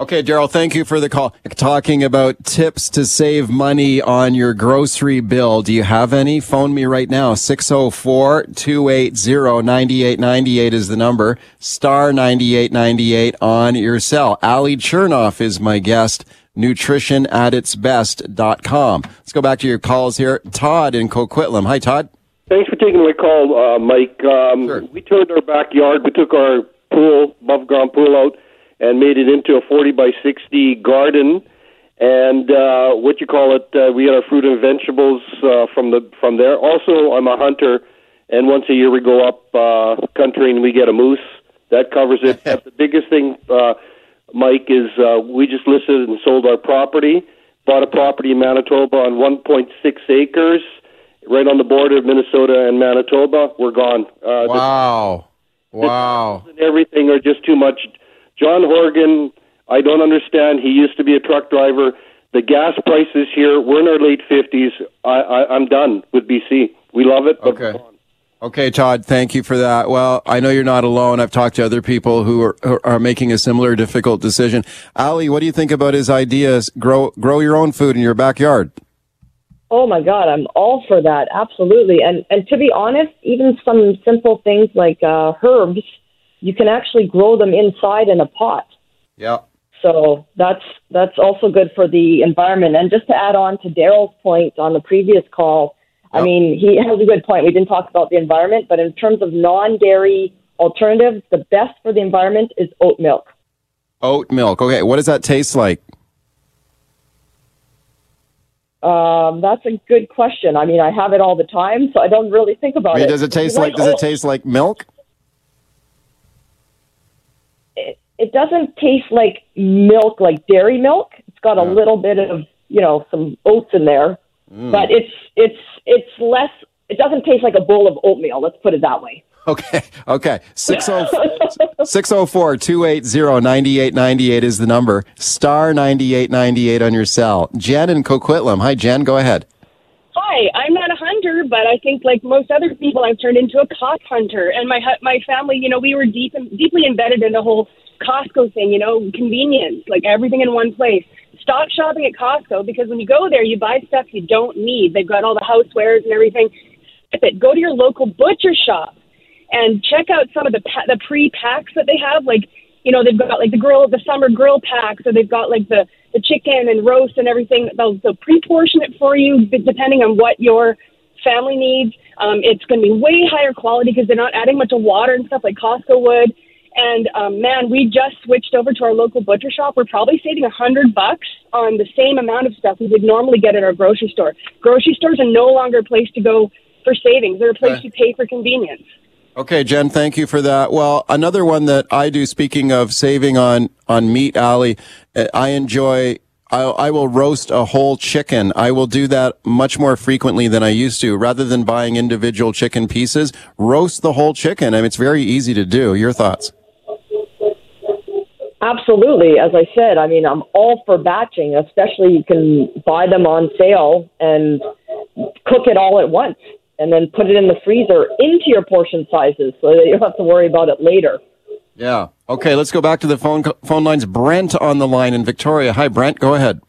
Okay, Daryl, thank you for the call. Talking about tips to save money on your grocery bill. Do you have any? Phone me right now. 604-280-9898 is the number. Star 9898 on your cell. Ali Chernoff is my guest. Nutrition at its best.com. Let's go back to your calls here. Todd in Coquitlam. Hi, Todd. Thanks for taking my call, uh, Mike. Um, sure. We turned our backyard. We took our pool, above ground pool out and made it into a 40 by 60 garden. And uh, what you call it, uh, we had our fruit and vegetables uh, from the from there. Also, I'm a hunter, and once a year we go up uh, country and we get a moose. That covers it. but the biggest thing, uh, Mike, is uh, we just listed and sold our property. Bought a property in Manitoba on 1.6 acres, right on the border of Minnesota and Manitoba. We're gone. Uh, wow. Wow. The everything are just too much John Horgan, I don't understand. He used to be a truck driver. The gas prices here, we're in our late 50s. I, I, I'm done with BC. We love it. okay. Okay, Todd, thank you for that. Well, I know you're not alone. I've talked to other people who are, who are making a similar difficult decision. Ali, what do you think about his ideas? Grow, grow your own food in your backyard. Oh my God, I'm all for that. Absolutely. And, and to be honest, even some simple things like uh, herbs you can actually grow them inside in a pot. Yeah. So that's that's also good for the environment. And just to add on to Daryl's point on the previous call, yep. I mean he has a good point. We didn't talk about the environment, but in terms of non-dairy alternatives, the best for the environment is oat milk. Oat milk. Okay, what does that taste like? Um, that's a good question. I mean, I have it all the time, so I don't really think about Wait, it. Does it taste like? like does it taste like milk? It doesn't taste like milk, like dairy milk. It's got a little bit of you know some oats in there, mm. but it's it's it's less. It doesn't taste like a bowl of oatmeal. Let's put it that way. Okay. Okay. 604 280 9898 is the number. Star 9898 on your cell. Jen in Coquitlam. Hi, Jen. Go ahead. Hi. I'm not a hunter, but I think, like most other people, I've turned into a cock hunter. And my my family, you know, we were deep deeply embedded in the whole Costco thing, you know, convenience, like everything in one place. Stop shopping at Costco because when you go there, you buy stuff you don't need. They've got all the housewares and everything. It. Go to your local butcher shop and check out some of the pa- the pre packs that they have. Like, you know, they've got like the grill, the summer grill packs, or they've got like the the chicken and roast and everything. They'll, they'll pre-portion it for you depending on what your family needs. Um, it's going to be way higher quality because they're not adding much of water and stuff like Costco would. And um, man, we just switched over to our local butcher shop. We're probably saving a hundred bucks on the same amount of stuff we would normally get at our grocery store. Grocery stores are no longer a place to go for savings; they're a place okay. you pay for convenience. Okay, Jen, thank you for that. Well, another one that I do, speaking of saving on on meat, Ali, uh, I enjoy. I, I will roast a whole chicken. I will do that much more frequently than I used to. Rather than buying individual chicken pieces, roast the whole chicken. I mean, it's very easy to do. Your thoughts? Absolutely. As I said, I mean, I'm all for batching, especially you can buy them on sale and cook it all at once and then put it in the freezer into your portion sizes so that you don't have to worry about it later. Yeah. Okay, let's go back to the phone phone lines. Brent on the line in Victoria. Hi, Brent. Go ahead.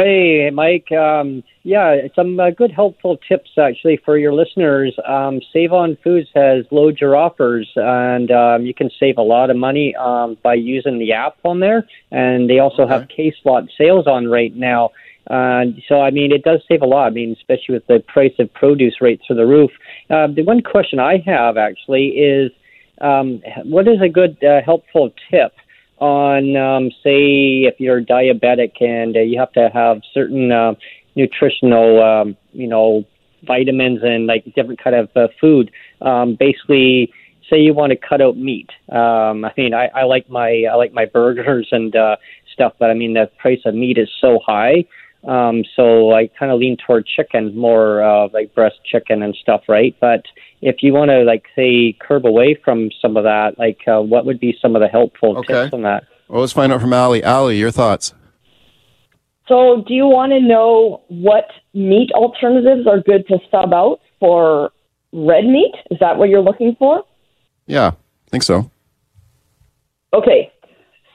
Hey, Mike. Um, yeah, some uh, good helpful tips actually for your listeners. Um, Save on Foods has loads your offers, and um, you can save a lot of money um, by using the app on there. And they also okay. have case lot sales on right now. Uh, so, I mean, it does save a lot. I mean, especially with the price of produce rates through the roof. Uh, the one question I have actually is, um, what is a good uh, helpful tip? On, um, say, if you're diabetic and uh, you have to have certain uh, nutritional, um, you know, vitamins and like different kind of uh, food. Um, basically, say you want to cut out meat. Um, I mean, I, I like my I like my burgers and uh, stuff, but I mean the price of meat is so high. Um, so I kind of lean toward chicken, more uh, like breast chicken and stuff, right? But if you want to, like, say, curb away from some of that, like, uh, what would be some of the helpful Okay. tips on that? Well, let's find out from Ali. Ali, your thoughts? So, do you want to know what meat alternatives are good to sub out for red meat? Is that what you're looking for? Yeah, I think so. Okay.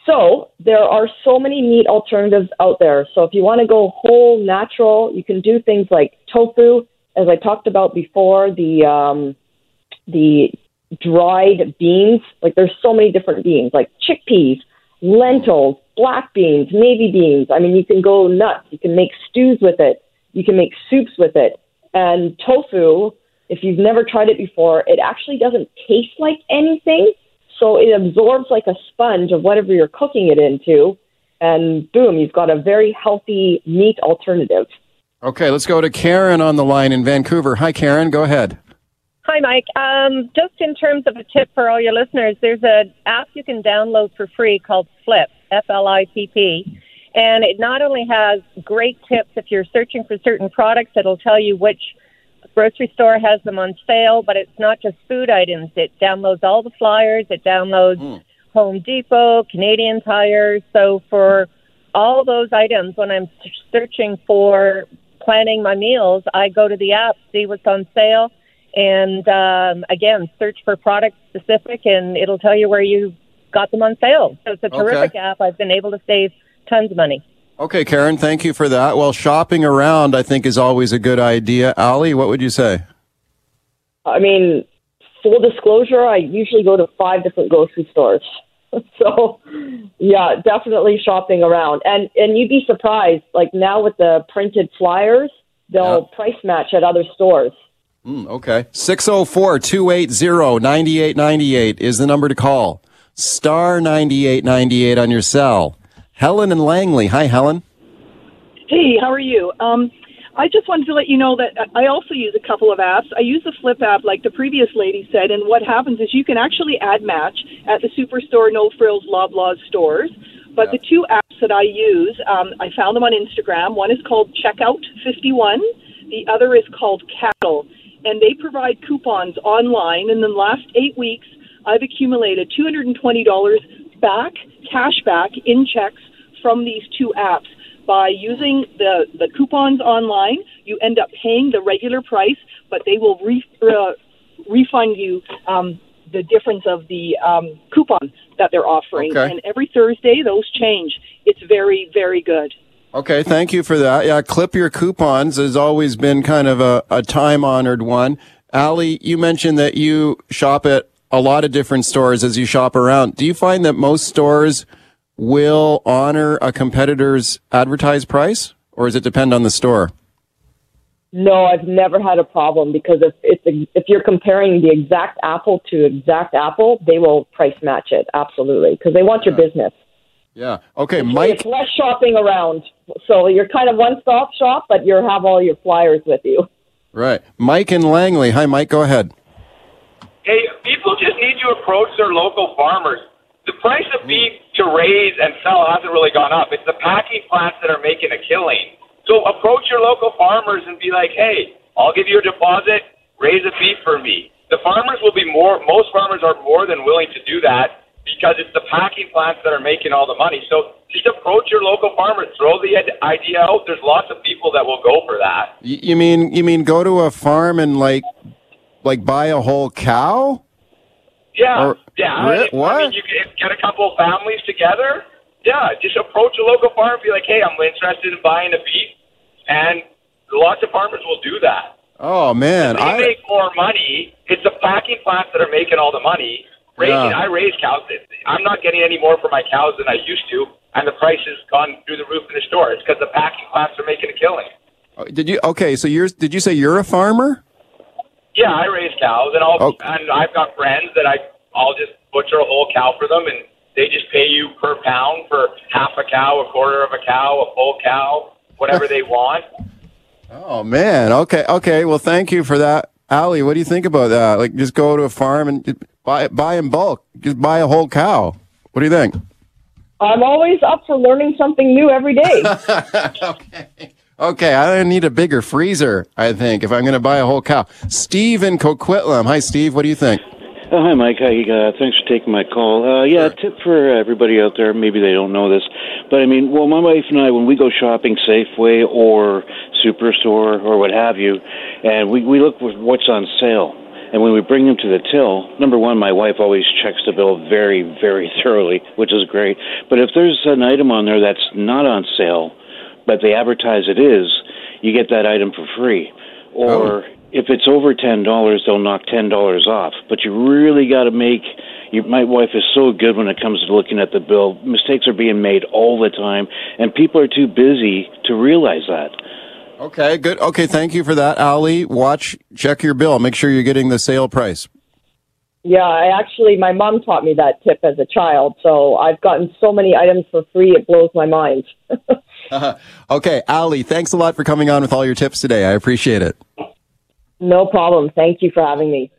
So, there are so many meat alternatives out there. So, if you want to go whole natural, you can do things like tofu, as I talked about before, the um, the dried beans. Like there's so many different beans, like chickpeas, lentils, black beans, navy beans. I mean, you can go nuts. You can make stews with it. You can make soups with it. And tofu, if you've never tried it before, it actually doesn't taste like anything. So it absorbs like a sponge of whatever you're cooking it into. And boom, you've got a very healthy meat alternative. Okay, let's go to Karen on the line in Vancouver. Hi, Karen. Go ahead. Hi, Mike. Um, just in terms of a tip for all your listeners, there's an app you can download for free called Flipp, F L I P P. And it not only has great tips if you're searching for certain products, it'll tell you which grocery store has them on sale, but it's not just food items. It downloads all the flyers, it downloads Home Depot, Canadian Tire. So for all those items, when I'm searching for planning my meals, I go to the app, see what's on sale, and um, again, search for product specific, and it'll tell you where you got them on sale. So it's a Okay. terrific app. I've been able to save tons of money. Okay, Karen, thank you for that. Well, shopping around, I think, is always a good idea. Ali, what would you say? I mean, full disclosure, I usually go to five different grocery stores. so, yeah, definitely shopping around. And and you'd be surprised, like now with the printed flyers, they'll price match at other stores. Mm, okay. 604 280 9898 is the number to call. Star 9898 on your cell. Helen and Langley. Hi, Helen. Hey, how are you? Um, I just wanted to let you know that I also use a couple of apps. I use the Flipp app, like the previous lady said, and what happens is you can actually ad match at the Superstore, No Frills, Loblaws stores. But the two apps that I use, um, I found them on Instagram. One is called Checkout51. The other is called Caddle, and they provide coupons online. And in the last eight weeks, I've accumulated $220 back, cash back in checks from these two apps. By using the, the coupons online, you end up paying the regular price, but they will re, uh, refund you um, the difference of the um, coupon that they're offering. Okay. And every Thursday, those change. It's very, very good. Okay, thank you for that. Yeah, clip your coupons has always been kind of a, a time honored one. Ali, you mentioned that you shop at a lot of different stores as you shop around. Do you find that most stores will honor a competitor's advertised price, or does it depend on the store? No, I've never had a problem because if if, if you're comparing the exact apple to exact apple, they will price match it absolutely because they want your business. Yeah. Okay, Mike. It's less shopping around, so you're kind of one stop shop, but you have all your flyers with you. Right. Mike and Langley. Hi, Mike. Go ahead. Hey, people just need to approach their local farmers. The price of beef to raise and sell hasn't really gone up. It's the packing plants that are making a killing. So approach your local farmers and be like, hey, I'll give you a deposit, raise a beef for me. The farmers will be more, most farmers are more than willing to do that because it's the packing plants that are making all the money. So just approach your local farmers, throw the idea out. There's lots of people that will go for that. You mean you mean go to a farm and like like buy a whole cow? Yeah, Or- yeah. Re- I- I mean, you can get a couple of families together. Yeah, just approach a local farm. And be like, hey, I'm interested in buying a beef, and lots of farmers will do that. Oh man, They I make more money. It's the packing plants that are making all the money. Raising, Yeah. I raise cows. I'm not getting any more for my cows than I used to, and the price has gone through the roof in the store. It's because the packing plants are making a killing. Uh, did you okay? So you're did you say you're a farmer? Yeah, I raise cows, and I'll Oh. and I've got friends that I I'll just butcher a whole cow for them, and they just pay you per pound for half a cow, a quarter of a cow, a full cow, whatever they want. Oh man, okay, okay. Well, thank you for that, Ali. What do you think about that? Like, just go to a farm and buy buy in bulk. Just buy a whole cow. What do you think? I'm always up for learning something new every day. okay. Okay, I need a bigger freezer, I think, if I'm going to buy a whole cow. Steve in Coquitlam. Hi, Steve. What do you think? Oh, hi, Mike. Hi, uh, thanks for taking my call. Uh, yeah, tip for everybody out there. Maybe they don't know this, but I mean, well, my wife and I, when we go shopping, Safeway or Superstore or what have you, and we we look for what's on sale. And when we bring them to the till, number one, my wife always checks the bill very, very thoroughly, which is great. But if there's an item on there that's not on sale, but they advertise it is, you get that item for free. Or oh. if it's over ten dollars, they'll knock ten dollars off. But you really got to make. You, my wife is so good when it comes to looking at the bill. Mistakes are being made all the time, and people are too busy to realize that. Okay, good. Okay, thank you for that, Ali. Watch, check your bill. Make sure you're getting the sale price. Yeah, I actually, my mom taught me that tip as a child, so I've gotten so many items for free, it blows my mind. okay, Ali, thanks a lot for coming on with all your tips today. I appreciate it. No problem. Thank you for having me.